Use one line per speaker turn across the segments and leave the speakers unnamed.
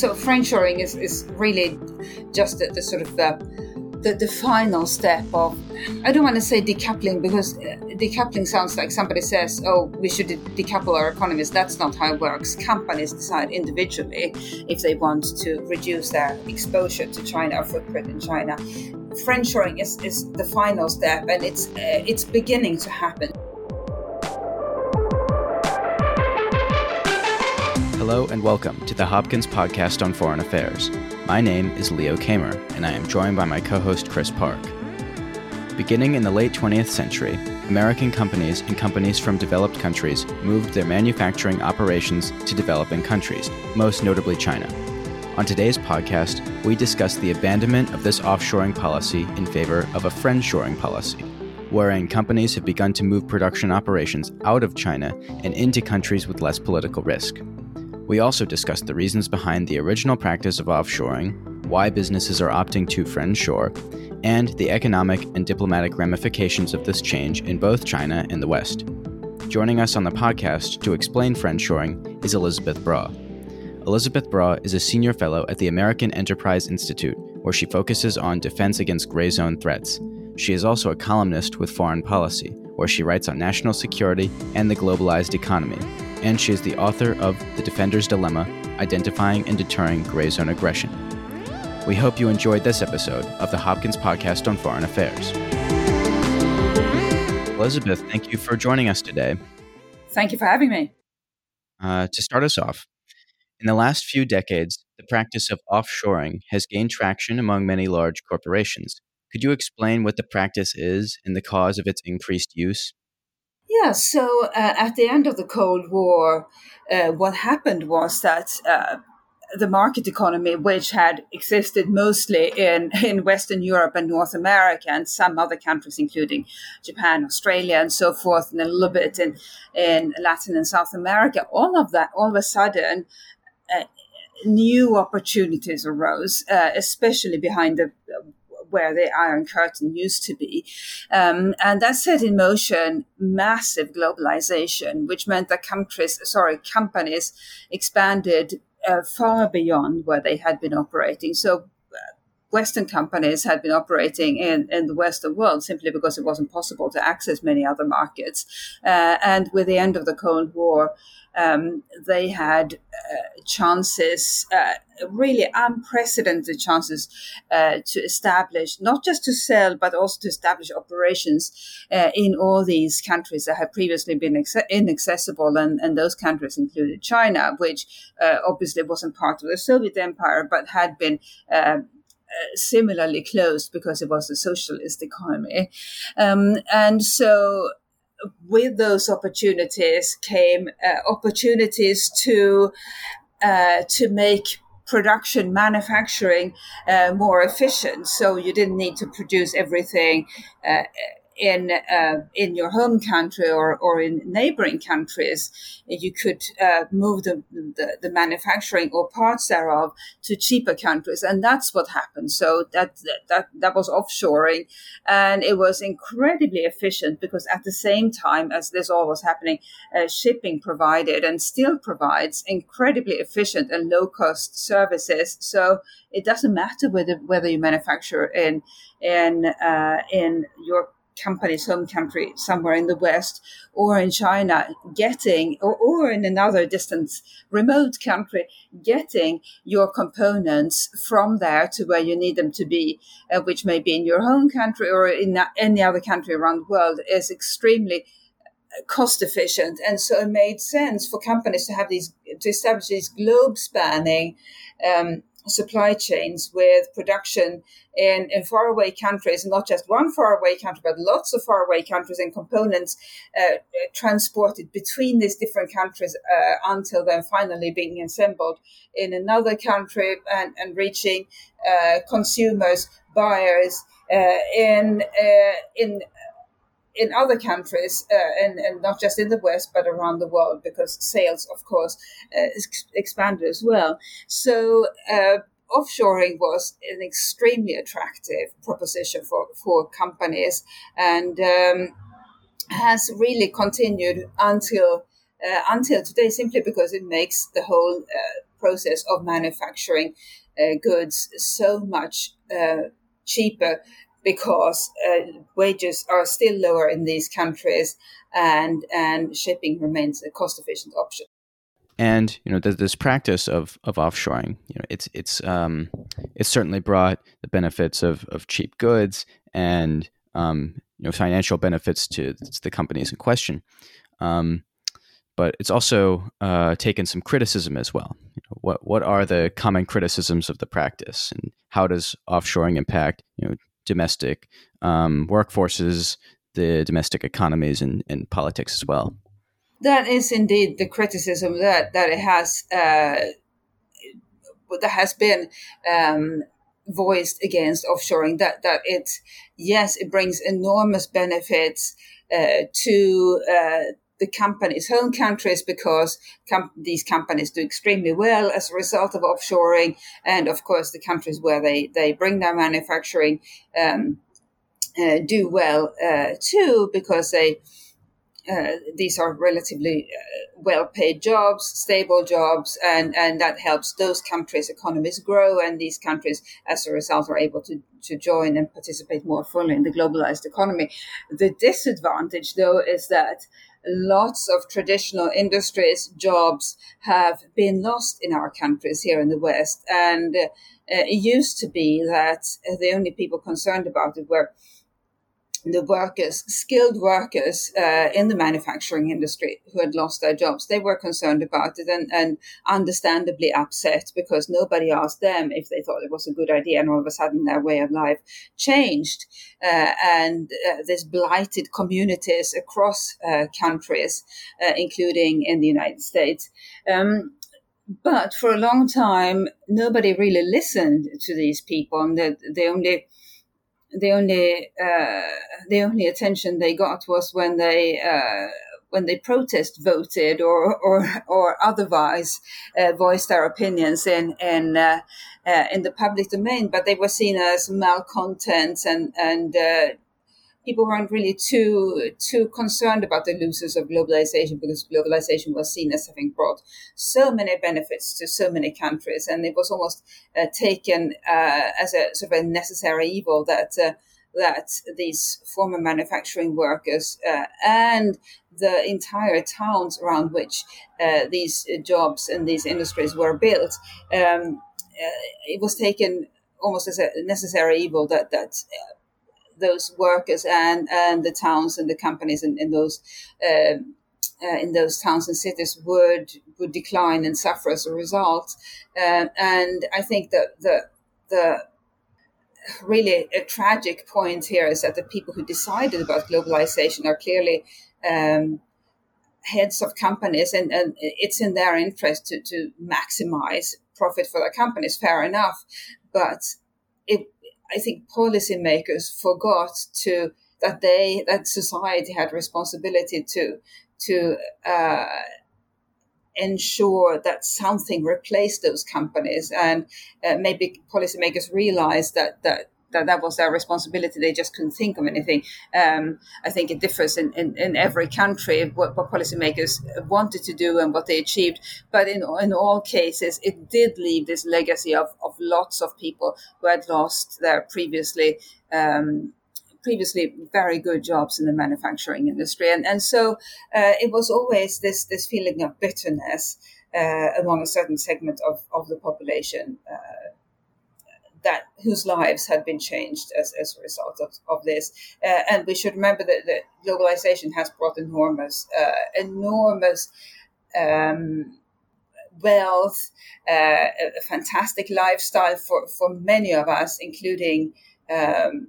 so friendshoring is, is really just the, the sort of the, the, the final step of I don't want to say decoupling because uh, decoupling sounds like somebody says, "Oh, we should decouple our economies." That's not how it works. Companies decide individually if they want to reduce their exposure to China or footprint in China. Friendshoring is, is the final step, and it's uh, it's beginning to happen.
Hello and welcome to the Hopkins Podcast on Foreign Affairs. My name is Leo Kamer, and I am joined by my co host Chris Park. Beginning in the late 20th century, American companies and companies from developed countries moved their manufacturing operations to developing countries, most notably China. On today's podcast, we discuss the abandonment of this offshoring policy in favor of a friendshoring policy, wherein companies have begun to move production operations out of China and into countries with less political risk. We also discussed the reasons behind the original practice of offshoring, why businesses are opting to friendshore, and the economic and diplomatic ramifications of this change in both China and the West. Joining us on the podcast to explain friendshoring is Elizabeth Braw. Elizabeth Braw is a senior fellow at the American Enterprise Institute, where she focuses on defense against gray zone threats. She is also a columnist with Foreign Policy, where she writes on national security and the globalized economy, and she is the author of The Defender's Dilemma Identifying and Deterring Gray Zone Aggression. We hope you enjoyed this episode of the Hopkins Podcast on Foreign Affairs. Elizabeth, thank you for joining us today.
Thank you for having me.
Uh, to start us off, in the last few decades, the practice of offshoring has gained traction among many large corporations. Could you explain what the practice is and the cause of its increased use?
Yeah, so uh, at the end of the Cold War, uh, what happened was that uh, the market economy, which had existed mostly in, in Western Europe and North America and some other countries, including Japan, Australia, and so forth, and a little bit in, in Latin and South America, all of that, all of a sudden, uh, new opportunities arose, uh, especially behind the where the Iron Curtain used to be. Um, and that set in motion massive globalization, which meant that countries, sorry, companies expanded uh, far beyond where they had been operating. So Western companies had been operating in, in the Western world simply because it wasn't possible to access many other markets. Uh, and with the end of the Cold War, um, they had uh, chances, uh, really unprecedented chances, uh, to establish, not just to sell, but also to establish operations uh, in all these countries that had previously been ex- inaccessible. And, and those countries included China, which uh, obviously wasn't part of the Soviet Empire, but had been. Uh, similarly closed because it was a socialist economy. Um, and so with those opportunities came uh, opportunities to uh, to make production manufacturing uh, more efficient. So you didn't need to produce everything uh, in uh, in your home country or, or in neighboring countries, you could uh, move the, the, the manufacturing or parts thereof to cheaper countries, and that's what happened. So that that that was offshoring, and it was incredibly efficient because at the same time as this all was happening, uh, shipping provided and still provides incredibly efficient and low cost services. So it doesn't matter whether whether you manufacture in in uh, in your company's home country, somewhere in the West or in China, getting, or, or in another distant remote country, getting your components from there to where you need them to be, uh, which may be in your home country or in any other country around the world, is extremely uh, cost efficient. And so it made sense for companies to have these, to establish these globe spanning um, supply chains with production in, in faraway countries, not just one faraway country, but lots of faraway countries and components uh, transported between these different countries uh, until then finally being assembled in another country and, and reaching uh, consumers, buyers uh, in uh, in in other countries, uh, and, and not just in the West, but around the world, because sales, of course, uh, expanded as well. So uh, offshoring was an extremely attractive proposition for, for companies and um, has really continued until uh, until today simply because it makes the whole uh, process of manufacturing uh, goods so much cheaper because uh, wages are still lower in these countries and and shipping remains a cost efficient option
and you know this practice of of offshoring you know it's it's um it's certainly brought the benefits of of cheap goods and um you know financial benefits to, the companies in question um but it's also uh, taken some criticism as well. You know, what what are the common criticisms of the practice, and how does offshoring impact you know domestic um, workforces, the domestic economies, and, and politics as well?
That is indeed the criticism that that it has uh, that has been um, voiced against offshoring. That that it yes, it brings enormous benefits uh, to uh, the companies' home countries because com- these companies do extremely well as a result of offshoring, and of course the countries where they they bring their manufacturing um, uh, do well uh, too because they. Uh, these are relatively uh, well-paid jobs, stable jobs, and, and that helps those countries' economies grow. And these countries, as a result, are able to, to join and participate more fully in the globalized economy. The disadvantage, though, is that lots of traditional industries, jobs have been lost in our countries here in the West. And uh, it used to be that the only people concerned about it were the workers, skilled workers uh, in the manufacturing industry who had lost their jobs, they were concerned about it and, and understandably upset because nobody asked them if they thought it was a good idea. And all of a sudden, their way of life changed. Uh, and uh, this blighted communities across uh, countries, uh, including in the United States. Um, but for a long time, nobody really listened to these people, and they, they only the only uh, the only attention they got was when they uh, when they protest voted or or or otherwise uh, voiced their opinions in in uh, uh, in the public domain, but they were seen as malcontents and and uh, people weren't really too too concerned about the losers of globalization because globalization was seen as having brought so many benefits to so many countries, and it was almost uh, taken uh, as a sort of a necessary evil that. Uh, that these former manufacturing workers uh, and the entire towns around which uh, these jobs and these industries were built, um, uh, it was taken almost as a necessary evil that that those workers and and the towns and the companies in, those uh, uh, in those towns and cities would would decline and suffer as a result. Uh, and I think that the the really a tragic point here is that the people who decided about globalization are clearly um, heads of companies, and, and it's in their interest to, to maximize profit for their companies. Fair enough, but it I think policymakers forgot to that they that society had responsibility to to uh, ensure that something replaced those companies, and uh, maybe policymakers realized that that that that was their responsibility. They just couldn't think of anything. Um, I think it differs in, in, in every country what, what, policymakers wanted to do and what they achieved. But in, in all cases, it did leave this legacy of, of lots of people who had lost their previously um, previously very good jobs in the manufacturing industry. And, and so uh, it was always this, this feeling of bitterness uh, among a certain segment of, of the population. Uh, that whose lives had been changed as, as a result of, of this. Uh, and we should remember that, that globalization has brought enormous, uh, enormous um, wealth, uh, a fantastic lifestyle for, for many of us, including, um,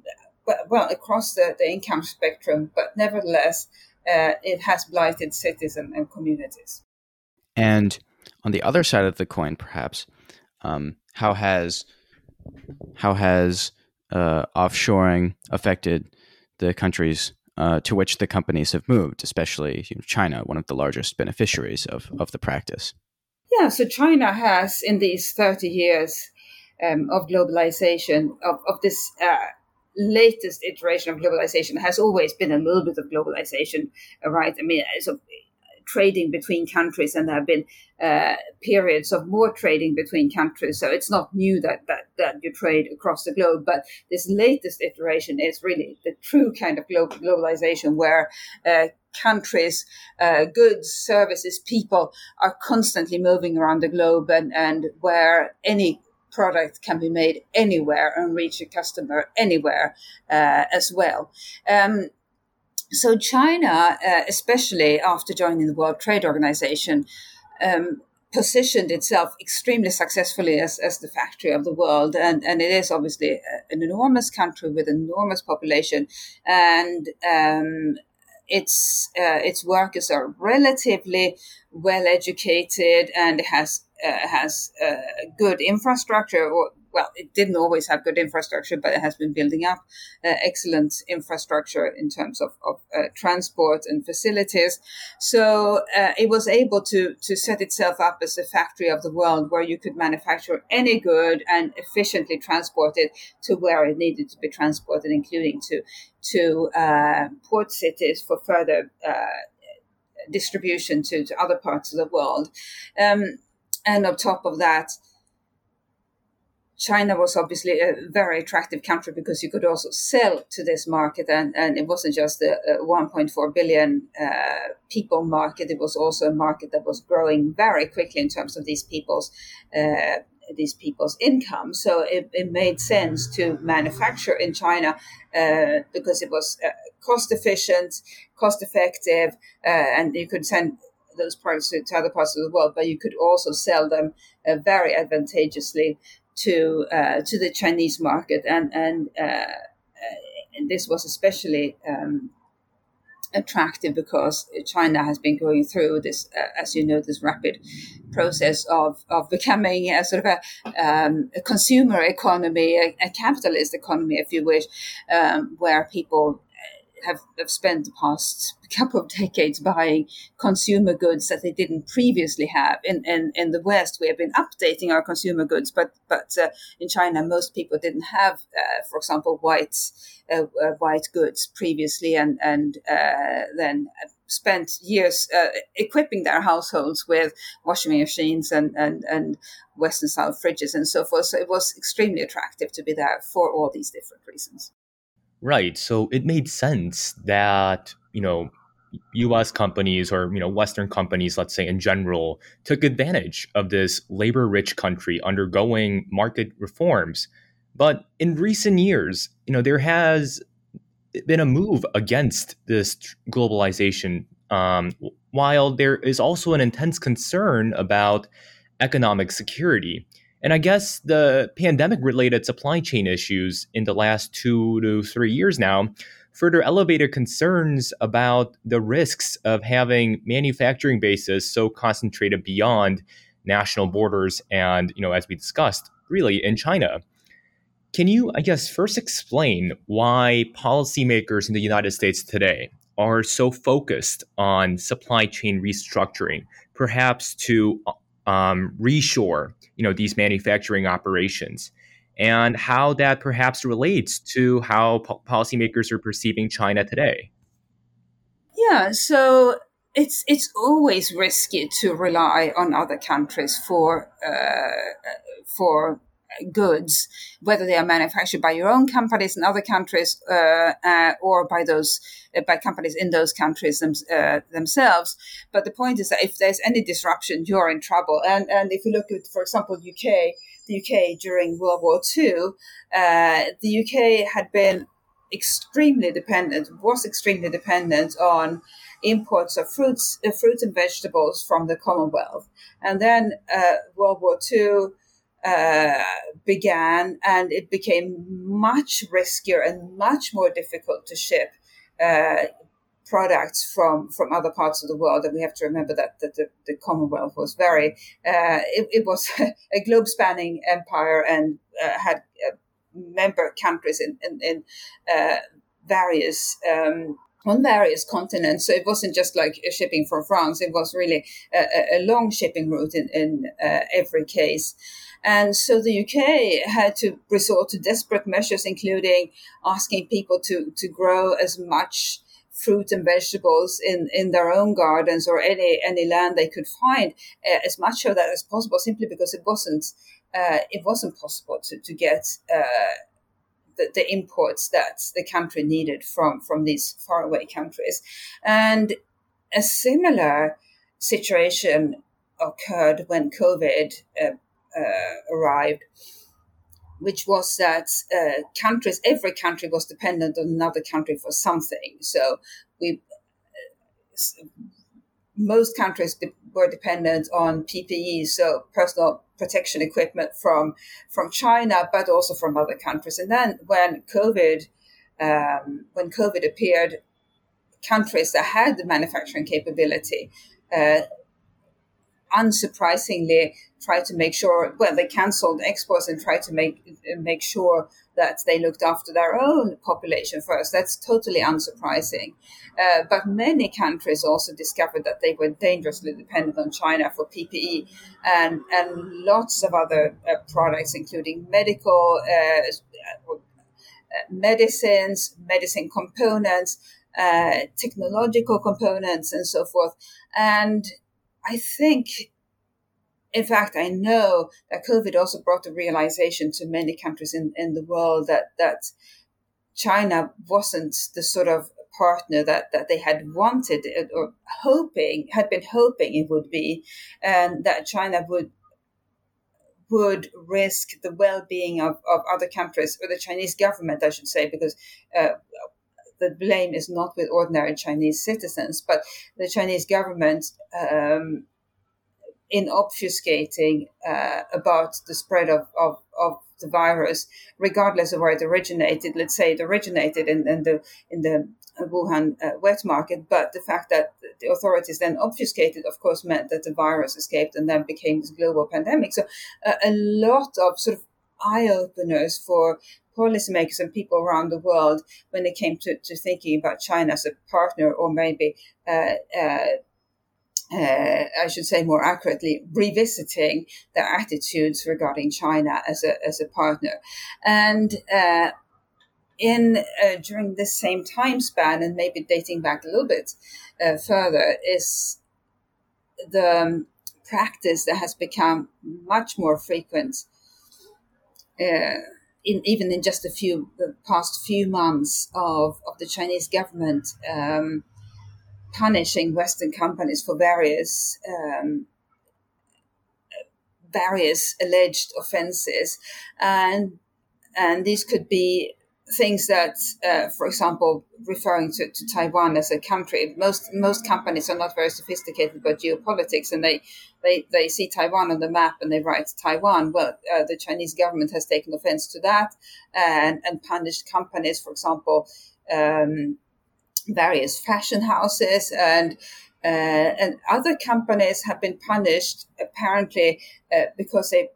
well, across the, the income spectrum, but nevertheless, uh, it has blighted cities and, and, communities.
And on the other side of the coin, perhaps, um, how has how has uh, offshoring affected the countries uh, to which the companies have moved, especially China, one of the largest beneficiaries of, of the practice?
Yeah, so China has, in these 30 years um, of globalization, of, of this uh, latest iteration of globalization, has always been a little bit of globalization, right? I mean, so trading between countries, and there have been uh, periods of more trading between countries. So it's not new that, that that you trade across the globe. But this latest iteration is really the true kind of globalization where uh, countries, uh, goods, services, people are constantly moving around the globe, and and where any product can be made anywhere and reach a customer anywhere uh, as well. Um, so China, uh, especially after joining the World Trade Organization, um, positioned itself extremely successfully as, as the factory of the world. And, and it is obviously an enormous country with an enormous population. And um, its, uh, its workers are relatively well educated and has, uh, has uh, good infrastructure or well, it didn't always have good infrastructure, but it has been building up uh, excellent infrastructure in terms of, of uh, transport and facilities. So uh, it was able to to set itself up as a factory of the world where you could manufacture any good and efficiently transport it to where it needed to be transported, including to to uh, port cities for further uh, distribution to, to other parts of the world. Um, and on top of that, China was obviously a very attractive country because you could also sell to this market, and, and it wasn't just a, a 1.4 billion uh, people market; it was also a market that was growing very quickly in terms of these people's uh, these people's income. So it, it, made sense to manufacture in China uh, because it was uh, cost efficient, cost effective, uh, and you could send those products to, other parts of the world, but you could also sell them uh, very advantageously to uh, to the Chinese market, and and, uh, uh, and this was especially um, attractive because China has been going through this, uh, as you know, this rapid process of, of becoming a sort of a, um, a consumer economy, a, a, capitalist economy, if you wish, um, where people have, have spent the past couple of decades buying consumer goods that they didn't previously have. In, in, in the West, we have been updating our consumer goods, but but uh, in China, most people didn't have, uh, for example, white uh, uh white goods previously, and and uh, then spent years uh, equipping their households with washing machines and and and Western style fridges and so forth. So it was extremely attractive to be there for all these different reasons.
Right. So it made sense that, you know, US companies or, you know, Western companies, let's say in general, took advantage of this labor rich country undergoing market reforms. But in recent years, you know, there has been a move against this globalization, um, while there is also an intense concern about economic security. And I guess the pandemic related supply chain issues in the last two to three years now further elevated concerns about the risks of having manufacturing bases so concentrated beyond national borders and, you know, as we discussed, really in China. Can you, I guess, first explain why policymakers in the United States today are so focused on supply chain restructuring, perhaps to uh, um, reshore, you know, these manufacturing operations, and how that perhaps relates to how po- policymakers are perceiving China today.
Yeah, so it's it's always risky to rely on other countries for uh, for goods, whether they are manufactured by your own companies in other countries uh, uh, or by those uh, by companies in those countries them, uh, themselves. But the point is that if there's any disruption, you're in trouble. And and if you look at, for example, UK, the UK during World War II, uh, the UK had been extremely dependent, was extremely dependent on imports of fruits, uh, fruits and vegetables from the Commonwealth. And then World War II uh, began, and it became much riskier and much more difficult to ship uh, products from from other parts of the world. And we have to remember that, that the, the Commonwealth was very uh, it, it, was a globe spanning empire and uh, had uh, member countries in in, in various. Um, on various continents. So it wasn't just like shipping from France. It was really a, a long shipping route in, in uh, every case. And so the UK had to resort to desperate measures, including asking people to, to grow as much fruit and vegetables in, in their own gardens or any any land they could find uh, as much of that as possible, simply because it wasn't uh, it wasn't possible to to get. Uh, the, the, imports that the country needed from from these faraway countries, and a similar situation occurred when COVID arrived, which was that uh, countries, every country was dependent on another country for something. So we, most countries de- were dependent on PPE, so personal protection equipment from from China, but also from other countries. And then when COVID um, when COVID appeared, countries that had the manufacturing capability uh, unsurprisingly tried to make sure well they cancelled exports and tried to make make sure that they looked after their own population first. That's totally unsurprising. Uh, but many countries also discovered that they were dangerously dependent on china for ppe and and lots of other uh, products including medical uh, uh medicines medicine components uh, technological components and so forth. And I think, in fact, I know that COVID also brought a realization to many countries in, in the world that, that China wasn't the sort of partner that, that they had wanted or hoping, had been hoping it would be, and that China would would risk the well-being of, of other countries or the Chinese government, I should say, because uh, the blame is not with ordinary Chinese citizens, but the Chinese government um, in obfuscating uh, about the spread of, of, of, the virus, regardless of where it originated. Let's say it originated in, in the in the Wuhan uh, wet market, but the fact that the authorities then obfuscated, of course, meant that the virus escaped and then became this global pandemic. So uh, a lot of sort of eye openers for policymakers and people around the world when it came to, to thinking about China as a partner or maybe, uh, uh, uh, I should say more accurately, revisiting their attitudes regarding China as a, as a partner. And uh, in uh, during this same time span, and maybe dating back a little bit uh, further, is the um, practice that has become much more frequent uh, in, even in just a few the past few months of, of the Chinese government um, punishing Western companies for various um, various alleged offenses, and and these could be things that, uh, for example, referring to, to Taiwan as a country, most most companies are not very sophisticated about geopolitics, and they they, they see Taiwan on the map and they write Taiwan. Well, uh, the Chinese government has taken offense to that and and punished companies, for example, um, various fashion houses and. Uh, and other companies have been punished apparently uh, because they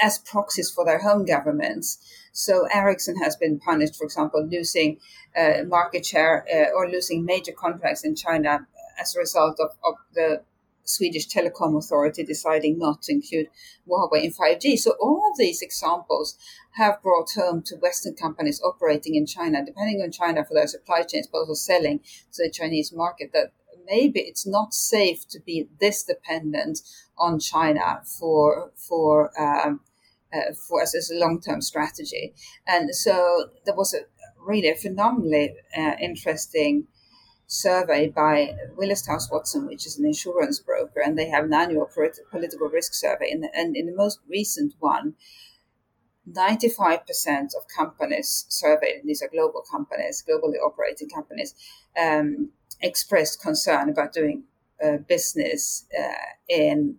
as proxies for their home governments. So Ericsson has been punished, for example, losing uh, market share uh, or losing major contracts in China as a result of, of the Swedish Telecom Authority deciding not to include Huawei in 5G. So all of these examples have brought home to Western companies operating in China, depending on China for their supply chains, but also selling to the Chinese market, that maybe it's not safe to be this dependent on China for for um, uh, for us as a long term strategy. And so there was a really phenomenally uh, interesting survey by Willis Towers Watson, which is an insurance broker, and they have an annual political risk survey. And, and in the most recent one, 95% of companies surveyed, and these are global companies, globally operating companies, um, expressed concern about doing uh, business uh, in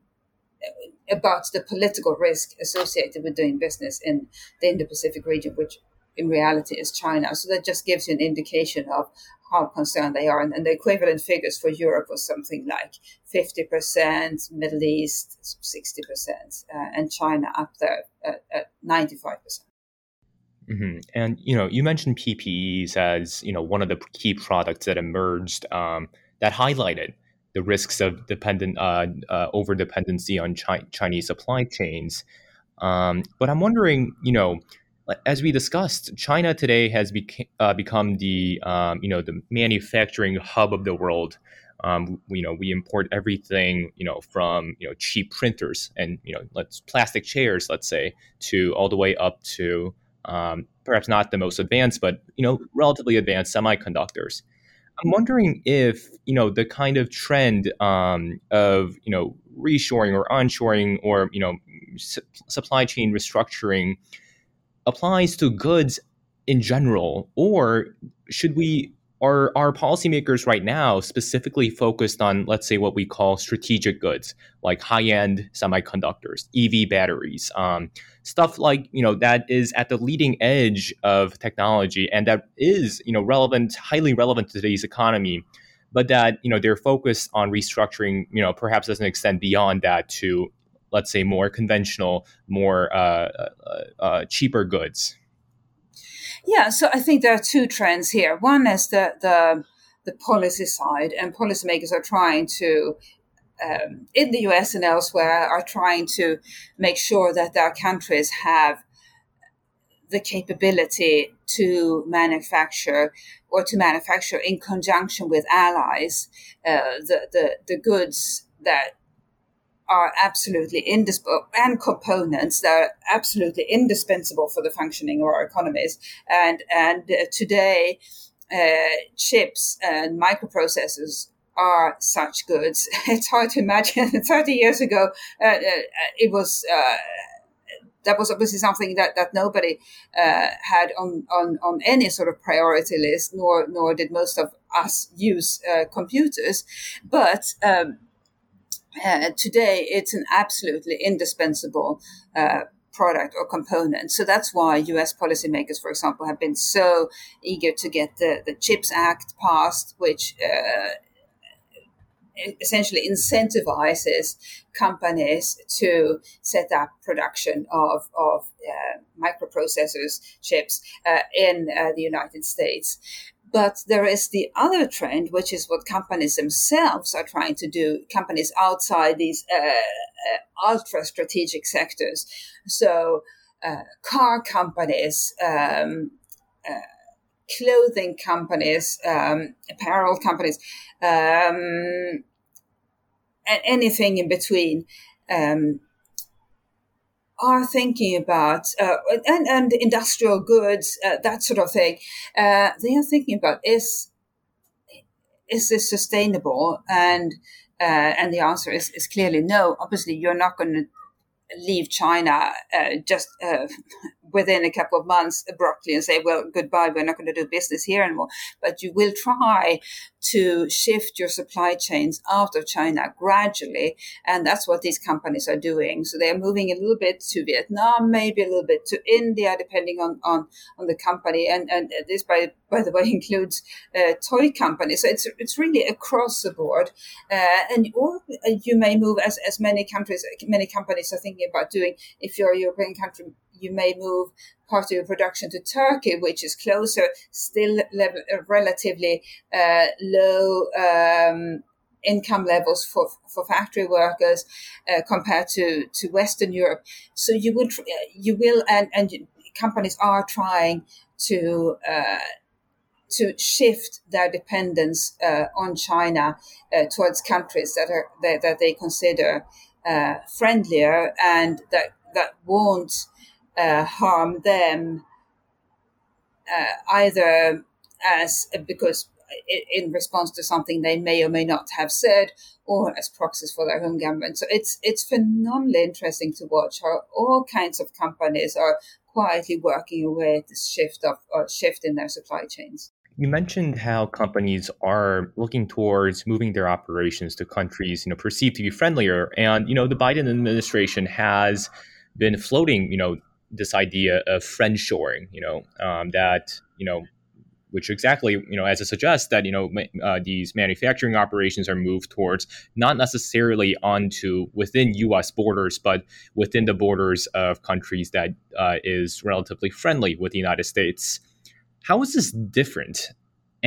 about the political risk associated with doing business in the Indo-Pacific region, which in reality is China. So that just gives you an indication of how concerned they are. And, and the equivalent figures for Europe was something like 50%, Middle East 60%, uh, and China up there at, at 95%.
Mm-hmm. And you know, you mentioned PPEs as you know one of the key products that emerged um, that highlighted the risks of dependent uh, uh, over dependency on Chi- Chinese supply chains. Um, but I'm wondering, you know, as we discussed, China today has beca- uh, become the um, you know the manufacturing hub of the world. Um, you know, we import everything you know from you know cheap printers and you know let's plastic chairs, let's say, to all the way up to um, perhaps not the most advanced, but you know relatively advanced semiconductors. I'm wondering if you know the kind of trend um, of you know reshoring or onshoring or you know su- supply chain restructuring applies to goods in general, or should we are our policymakers right now specifically focused on let's say what we call strategic goods like high-end semiconductors ev batteries um, stuff like you know that is at the leading edge of technology and that is you know relevant highly relevant to today's economy but that you know they're focused on restructuring you know perhaps doesn't extend beyond that to let's say more conventional, more uh, uh, uh, cheaper goods?
Yeah, so I think there are two trends here. One is the the, the policy side, and policymakers are trying to. Um, in the US and elsewhere, are trying to make sure that their countries have the capability to manufacture or to manufacture in conjunction with allies uh, the, the, the goods that are absolutely indispensable and components that are absolutely indispensable for the functioning of our economies. And and uh, today, uh, chips and microprocessors are such goods. It's hard to imagine. Thirty years ago, uh, uh it was. Uh, that was obviously something that, that nobody uh, had on, on, on any sort of priority list, nor nor did most of us use computers. But um, uh, today it's an absolutely indispensable uh, product or component. So that's why US policymakers, for example, have been so eager to get the, the CHIPS Act passed, which uh, essentially incentivizes companies to set up production of, of uh, microprocessors, chips uh, in uh, the United States. But there is the other trend, which is what companies themselves are trying to do, companies outside these uh, uh, ultra strategic sectors. So, uh, car companies, um, uh, clothing companies, um, apparel companies, um, anything in between. Um, are thinking about uh, and, and industrial goods, uh, that sort of thing. Uh, they are thinking about is is this sustainable? And uh, and the answer is, is clearly no. Obviously, you're not going to leave China uh, just uh, within a couple of months abruptly and say, well, goodbye, we're not going to do business here anymore. But you will try to shift your supply chains out of China gradually. And that's what these companies are doing. So they're moving a little bit to Vietnam, maybe a little bit to India, depending on, on, on the company. And, and this, by, by the way, includes uh, toy companies. So it's, it's really across the board. Uh, and or you may move as, as many countries, many companies are thinking about doing if you're a European country you may move part of your production to Turkey, which is closer, still level, uh, relatively uh, low um, income levels for for factory workers uh, compared to to Western Europe. So you would you will and and companies are trying to. Uh, to shift their dependence uh, on China uh, towards countries that are that, that they consider friendlier and that that won't uh, harm them uh, either as because in response to something they may or may not have said, or as proxies for their home government. So it's it's phenomenally interesting to watch how all kinds of companies are quietly working away at this shift of uh, shift in their supply chains.
You mentioned how companies are looking towards moving their operations to countries you know perceived to be friendlier, and you know the Biden administration has been floating you know this idea of friend shoring, you know, um, that, you know, which exactly, you know, as it suggests that, you know, uh, these manufacturing operations are moved towards not necessarily onto within U.S. borders, but within the borders of countries that uh, is relatively friendly with the United States. How is this different?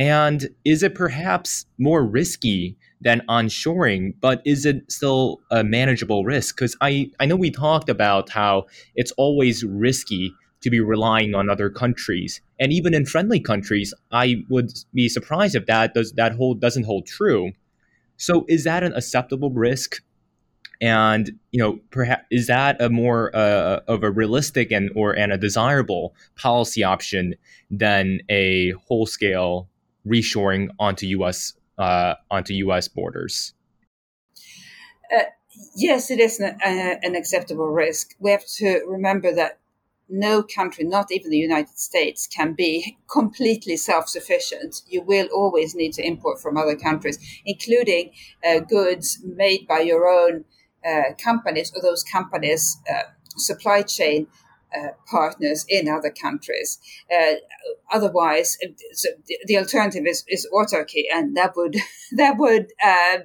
And is it perhaps more risky than onshoring, but is it still a manageable risk? Because I, I know we talked about how it's always risky to be relying on other countries. And even in friendly countries, I would be surprised if that does that hold doesn't hold true. So is that an acceptable risk? And you know, perhaps is that a more uh, of a realistic and or and a desirable policy option than a whole scale reshoring onto U.S. Uh, onto U.S. borders?
Uh, yes, it is an, uh, an acceptable risk. We have to remember that no country, not even the United States, can be completely self sufficient. You will always need to import from other countries, including uh, goods made by your own uh, companies or those companies' uh, supply chain. Uh, partners in other countries. Uh, otherwise, so the, alternative is, is autarky, and that would that would uh,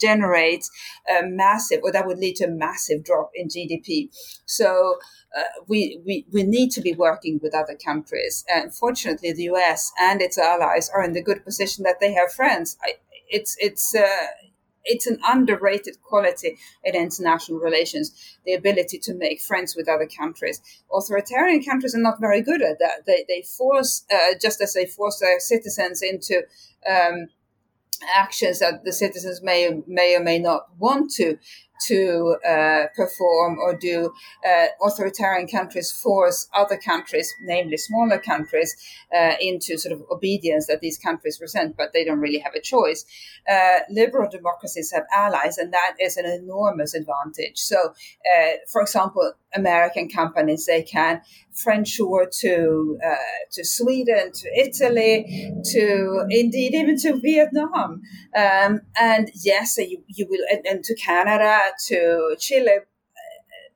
generate a massive, or that would lead to a massive drop in GDP. So uh, we, we, we need to be working with other countries. And fortunately, the US and its allies are in the good position that they have friends. I, it's, it's, uh, it's an underrated quality in international relations, the ability to make friends with other countries. Authoritarian countries are not very good at that. They, they force, uh, just as they force their citizens into um, actions that the citizens may may or may not want to to uh, perform or do. Uh, authoritarian countries force other countries, namely smaller countries, uh, into sort of obedience that these countries resent, but they don't really have a choice. Uh, liberal democracies have allies, and that is an enormous advantage. So, uh, for example, American companies they can friendshore to uh, to Sweden, to Italy, to indeed even to Vietnam, um, and yes, you you will and, and to Canada to Chile, uh,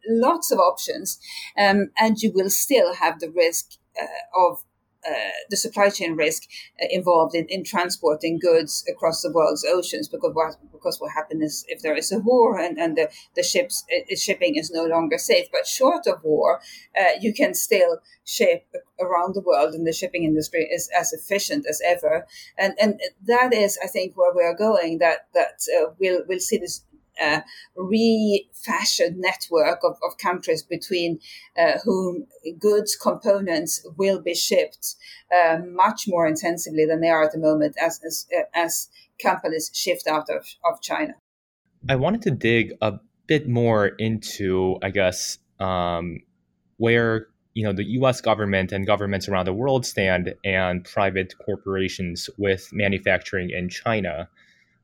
lots of options, um, and you will still have the risk uh, of uh, the supply chain risk uh, involved in, in transporting goods across the world's oceans because what because what happens if there is a war and, and the, the ships uh, shipping is no longer safe but short of war you can still ship around the world and the shipping industry is as efficient as ever. And and that is I think where we are going that that we'll we'll see this uh, refashioned network of, of countries between uh, whom goods components will be shipped uh, much more intensively than they are at the moment as, as, uh, as companies shift out of, of China.
I wanted to dig a bit more into, I guess, um, where you know the U.S. government and governments around the world stand, and private corporations with manufacturing in China.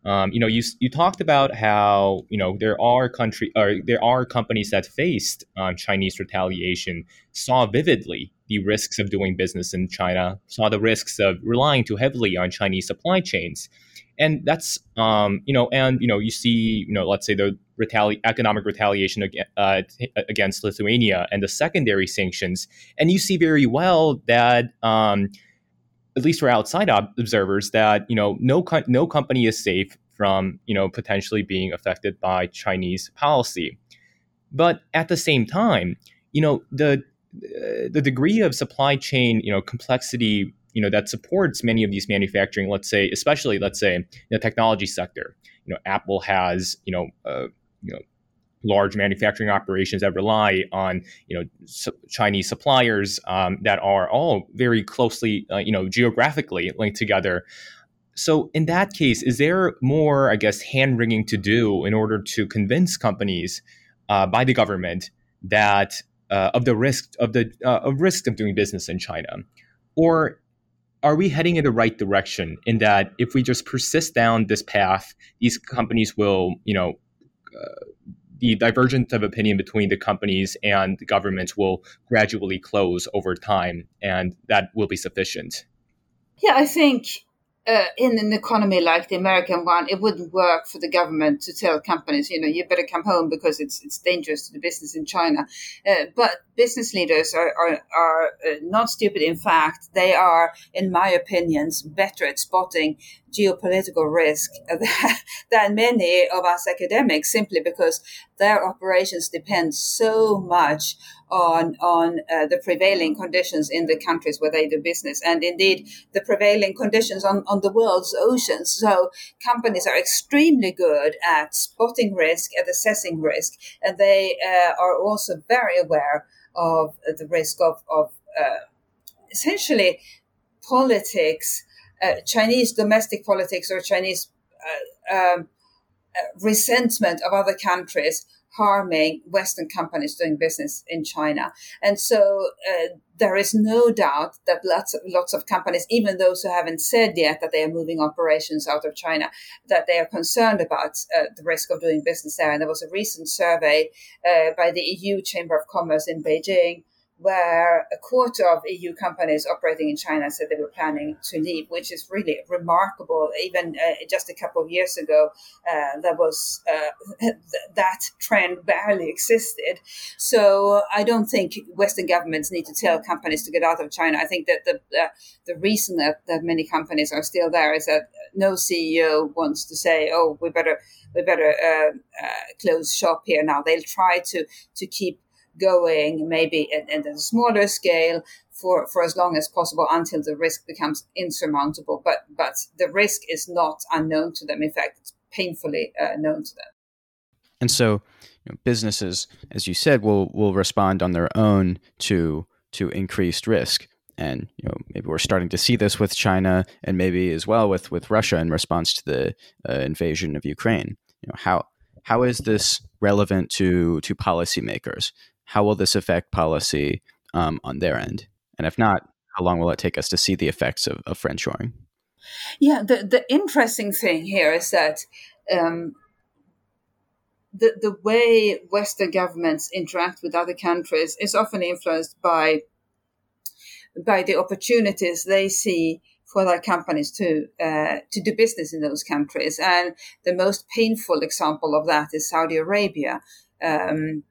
Um, you know, you you talked about how you know there are country or there are companies that faced um, Chinese retaliation, saw vividly the risks of doing business in China, saw the risks of relying too heavily on Chinese supply chains, and that's um, you know, and you know, you see, you know, let's say the retali- economic retaliation ag- uh, against Lithuania and the secondary sanctions, and you see very well that um, at least for outside observers, that you know no co- no company is safe from you know potentially being affected by Chinese policy. But at the same time, you know the uh, the degree of supply chain you know complexity you know that supports many of these manufacturing, let's say, especially let's say in the technology sector. You know, Apple has you know uh, you know large manufacturing operations that rely on you know su- Chinese suppliers um, that are all very closely uh, you know geographically linked together. So in that case, is there more I guess hand wringing to do in order to convince companies uh, by the government that uh, of the risk of the uh, of risk of doing business in China, or are we heading in the right direction in that if we just persist down this path, these companies will, you know, uh, the divergence of opinion between the companies and the governments will gradually close over time, and that will be sufficient.
Yeah, I think uh, in an economy like the American one, it wouldn't work for the government to tell companies, you know, you better come home because it's it's dangerous to the business in China. Uh, but business leaders are are, are uh, not stupid. In fact, they are, in my opinions, better at spotting geopolitical risk than many of us academics, simply because their operations depend so much on on uh, the prevailing conditions in the countries where they do business, and indeed the prevailing conditions on, on the world's oceans. So companies are extremely good at spotting risk, at assessing risk, and they uh, are also very aware of the risk of, of uh, essentially politics, uh, Chinese domestic politics or Chinese uh, um, uh, resentment of other countries harming Western companies doing business in China. And so uh, there is no doubt that lots of, lots of companies, even those who haven't said yet that they are moving operations out of China, that they are concerned about uh, the risk of doing business there. And there was a recent survey uh, by the EU Chamber of Commerce in Beijing where a quarter of EU companies operating in China said they were planning to leave, which is really remarkable. Even uh, just a couple of years ago, uh, was uh, th- that trend barely existed. So I don't think Western governments need to tell companies to get out of China. I think that the uh, the reason that, that many companies are still there is that no CEO wants to say, "Oh, we better we better uh, uh, close shop here now." They'll try to to keep going maybe at, at a smaller scale for, for as long as possible until the risk becomes insurmountable. But but the risk is not unknown to them. In fact, it's painfully uh, known to them.
And so, you know, businesses, as you said, will will respond on their own to to increased risk. And you know, maybe we're starting to see this with China, and maybe as well with with Russia in response to the uh, invasion of Ukraine. You know, how how is this relevant to to policymakers? How will this affect policy um, on their end? And if not, how long will it take us to see the effects of, of friendshoring?
Yeah, the, the interesting thing here is that um, the, the way Western governments interact with other countries is often influenced by by the opportunities they see for their companies to uh, to do business in those countries. And the most painful example of that is Saudi Arabia. Um,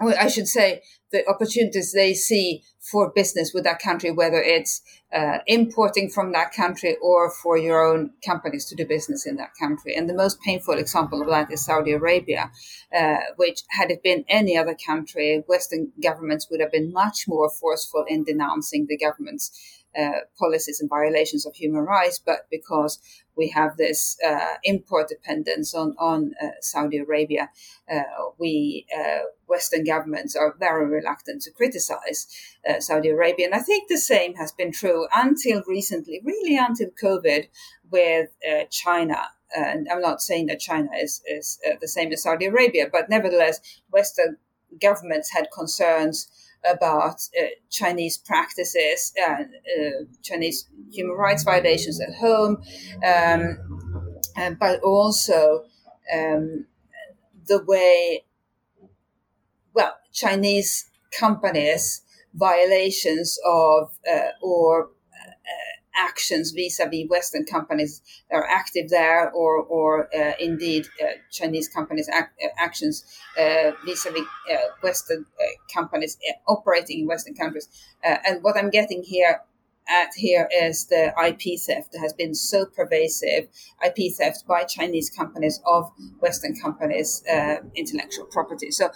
I should say, the opportunities they see for business with that country, whether it's uh, importing from that country or for your own companies to do business in that country. And the most painful example of that is Saudi Arabia, uh, which, had it been any other country, Western governments would have been much more forceful in denouncing the government's uh, policies and violations of human rights, but because we have this uh, import dependence on on uh, Saudi Arabia, uh, we uh, Western governments are very reluctant to criticize uh, Saudi Arabia, and I think the same has been true until recently, really until COVID, with China. And I'm not saying that China is is the same as Saudi Arabia, but nevertheless, Western governments had concerns about uh, Chinese practices and uh, Chinese human rights violations at home, um, but also um, the way, well, Chinese companies' violations of uh, or actions vis-a-vis Western companies that are active there, or or uh, indeed uh, Chinese companies' uh, actions uh, vis-a-vis uh, Western uh, companies operating in Western countries. and what I'm getting here at here is the IP theft that has been so pervasive, IP theft by Chinese companies of Western companies' intellectual property. So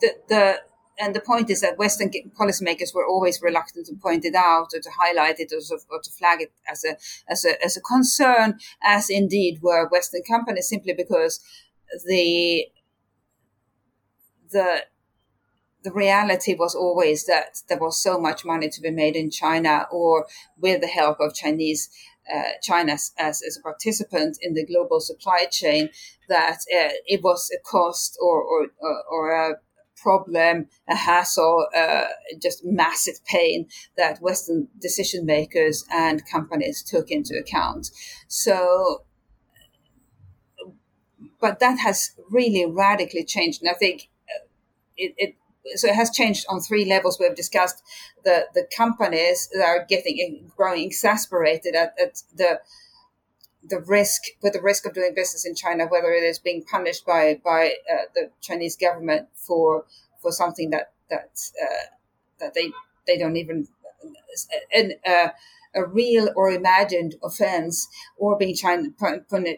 the the and the point is that Western policymakers were always reluctant to point it out or to highlight it or, or, to flag it as a, as a as a concern, as indeed were Western companies, simply because the the the reality was always that there was so much money to be made in China, or with the help of Chinese uh, China as, as, a participant in the global supply chain, that uh, it was a cost or or, or a problem, a hassle, uh, just massive pain that Western decision makers and companies took into account. So, but that has really radically changed. And I think uh, it, it so it has changed on three levels. We've discussed the, the companies that are getting growing exasperated at, at the the risk with the risk of doing business in China, whether it is being punished by by uh, the Chinese government for for something that that uh, that they they don't even and uh, a real or imagined offense or being China,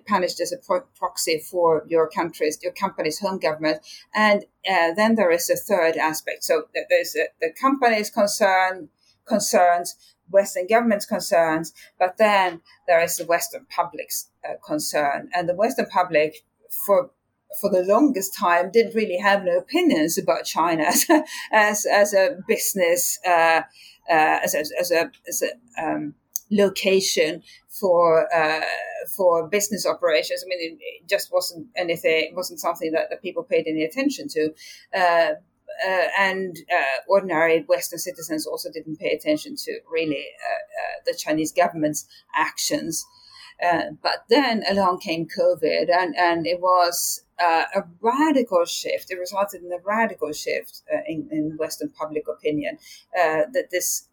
punished as a pro- proxy for your country's your company's home government. And uh, then there is a third aspect. So there's a, the company's concern concerns Western government's concerns, but then there is the Western public's uh, concern, and the Western public, for for the longest time didn't really have no opinions about China as a, as, as a business, uh, uh, as, as, as, a, as a um, location for uh, for business operations. I mean, it, just wasn't anything. It wasn't something that, that people paid any attention to. Uh, uh, and uh, ordinary Western citizens also didn't pay attention to really uh, the Chinese government's actions. but then along came COVID, and, and it was uh, a radical shift. It resulted in a radical shift uh, in, in, Western public opinion uh, that this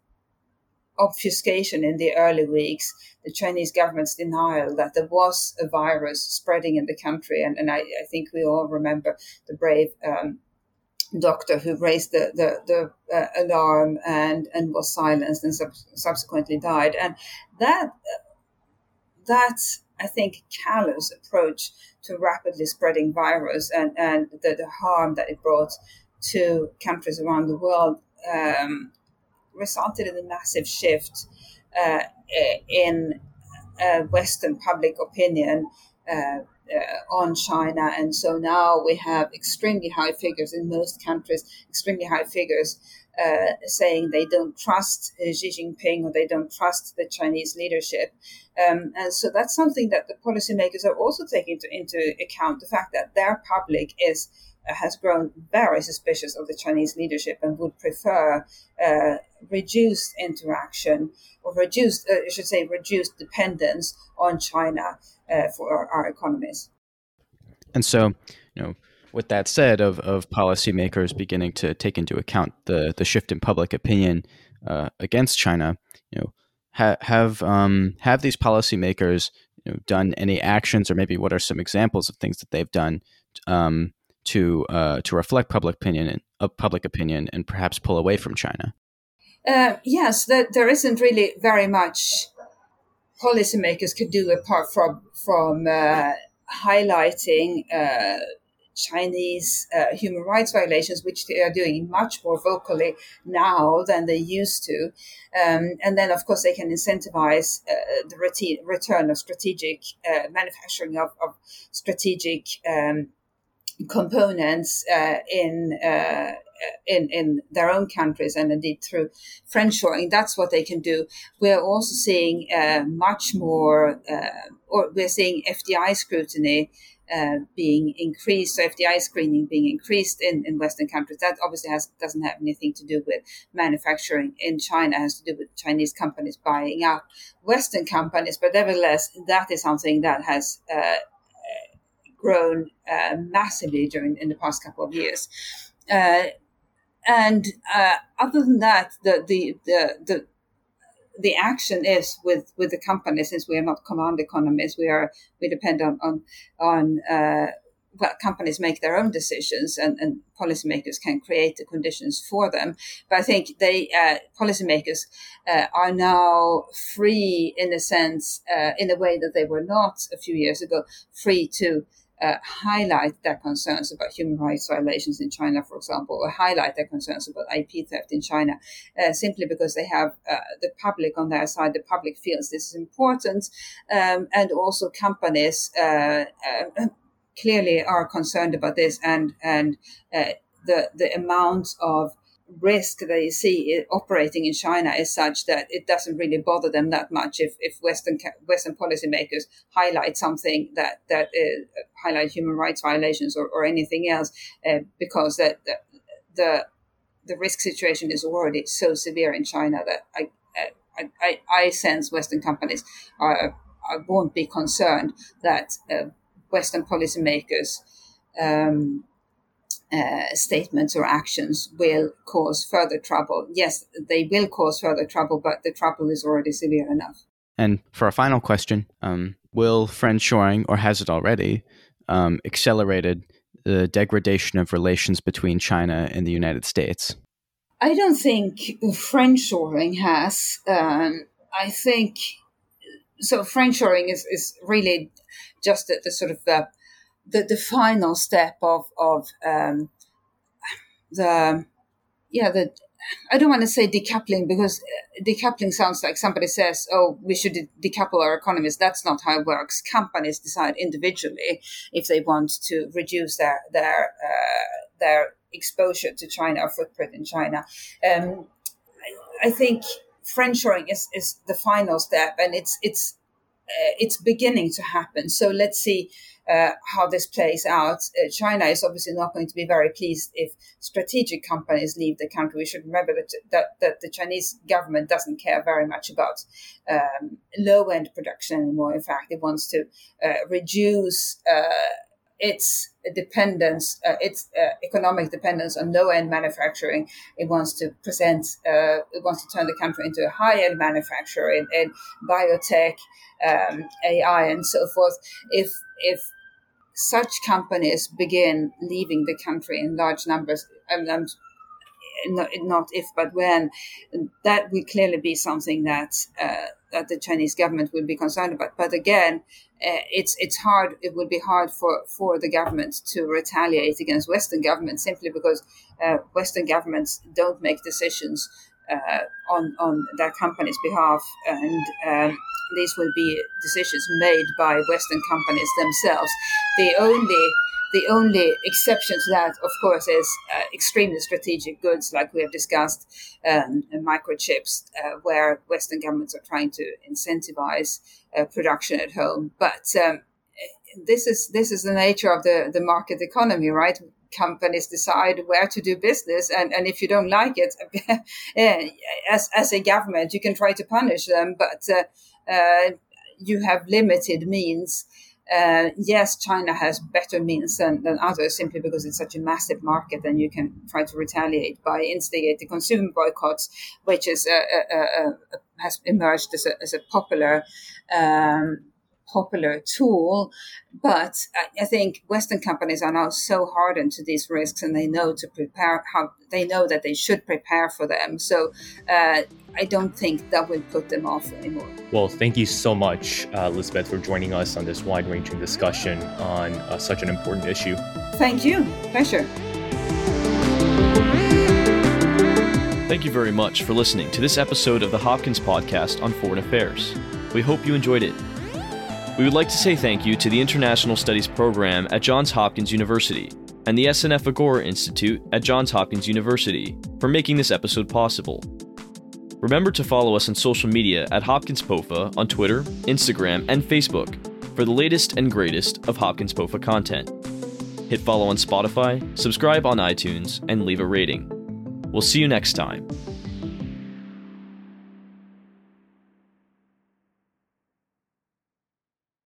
obfuscation in the early weeks, the Chinese government's denial that there was a virus spreading in the country. And, and I, I think we all remember the brave um, doctor who raised the, the, the uh, alarm and, and was silenced and sub- subsequently died. And that, that, I think, callous approach to rapidly spreading virus and, and the, the harm that it brought to countries around the world um, resulted in a massive shift uh, in uh, Western public opinion uh, on China. And so now we have extremely high figures in most countries, extremely high figures uh, saying they don't trust uh, Xi Jinping or they don't trust the Chinese leadership. Um, and so that's something that the policymakers are also taking into, into account the fact that their public is uh, has grown very suspicious of the Chinese leadership and would prefer uh, reduced interaction or reduced, I should say, reduced dependence on China uh, for our, our, economies.
And so, you know, with that said, of of policymakers beginning to take into account the the shift in public opinion uh, against China, you know, ha- have um, have these policymakers you know, done any actions, or maybe what are some examples of things that they've done um, to uh, to reflect public opinion and uh, public opinion and perhaps pull away from China?
Uh, yes, that there isn't really very much policymakers could do apart from from uh, highlighting uh, Chinese uh, human rights violations, which they are doing much more vocally now than they used to. Um, and then, of course, they can incentivize uh, the return of strategic uh, manufacturing of, of strategic um, components uh, in in in their own countries and indeed through friendshoring. That's what they can do. We're also seeing uh, much more, uh, or we're seeing FDI scrutiny. Uh, being increased, so FDI screening being increased in, in Western countries. That obviously has doesn't have anything to do with manufacturing in China. It has to do with Chinese companies buying up Western companies. But nevertheless, that is something that has uh, grown uh, massively during in the past couple of years. Uh, and uh, other than that, the, the the the the action is with with the company since we are not command economies. We are we depend on on on uh, well, companies make their own decisions and, and policymakers can create the conditions for them. But I think they, uh, policymakers uh, are now free in a sense, uh, in a way that they were not a few years ago, free to uh, highlight their concerns about human rights violations in China, for example, or highlight their concerns about IP theft in China, uh, simply because they have uh, the public on their side. The public feels this is important, um, and also companies uh, uh, clearly are concerned about this, and and uh, the the amount of risk they see operating in China is such that it doesn't really bother them that much if, if Western Western policymakers highlight something that that uh, highlight human rights violations or, or anything else, uh, because that the, the, the risk situation is already so severe in China that I I, I, I sense Western companies are, are, won't be concerned that uh, Western policymakers. Um, uh, statements or actions will cause further trouble. Yes, they will cause further trouble, but the trouble is already severe enough.
And for a final question, um, will friendshoring, or has it already, um, accelerated the degradation of relations between China and the United States?
I don't think friendshoring has. Um, I think so. Friendshoring is, is really just the, the sort of the the, the final step of of um, the yeah the I don't want to say decoupling because uh, decoupling sounds like somebody says, "Oh, we should decouple our economies." That's not how it works. Companies decide individually if they want to reduce their their uh, their exposure to China or footprint in China. Um, I, I think friendshoring is, is the final step, and it's it's it's beginning to happen. So let's see uh, how this plays out. Uh, China is obviously not going to be very pleased if strategic companies leave the country. We should remember that that, that the Chinese government doesn't care very much about um, low end production anymore. In fact, it wants to uh, reduce uh, its dependence, uh, its uh, economic dependence on low-end manufacturing. It wants to present, uh, it wants to turn the country into a high-end manufacturer in, in biotech, um, AI, and so forth. If if such companies begin leaving the country in large numbers, and, not, if but when, that will clearly be something that uh, that the Chinese government will be concerned about. But again, uh, it's it's hard. It would be hard for for the government to retaliate against Western governments simply because uh, Western governments don't make decisions uh, on on their companies' behalf, and um, these will be decisions made by Western companies themselves. The only the only exception to that, of course, is uh, extremely strategic goods, like we have discussed, um, microchips, uh, where Western governments are trying to incentivize uh, production at home. But um, this is this is the nature of the the market economy, right? Companies decide where to do business, and, and if you don't like it, eh, as as a government, you can try to punish them, but uh, uh, you have limited means uh, yes, China has better means than, than others simply because it's such a massive market and you can try to retaliate by instigating consumer boycotts, which is a, a, a, has emerged as a, as a popular um, popular tool. But I think Western companies are now so hardened to these risks, and they know to prepare how they know that they should prepare for them. So uh, I don't think that will put them off anymore.
Well, thank you so much, uh, Elizabeth, for joining us on this wide-ranging discussion on uh, such an important issue.
Thank you. Pleasure.
Thank you very much for listening to this episode of the Hopkins Podcast on Foreign Affairs. We hope you enjoyed it. We would like to say thank you to the International Studies Program at Johns Hopkins University and the SNF Agora Institute at Johns Hopkins University for making this episode possible. Remember to follow us on social media at Hopkins POFA on Twitter, Instagram, and Facebook for the latest and greatest of Hopkins POFA content. Hit follow on Spotify, subscribe on iTunes, and leave a rating. We'll see you next time.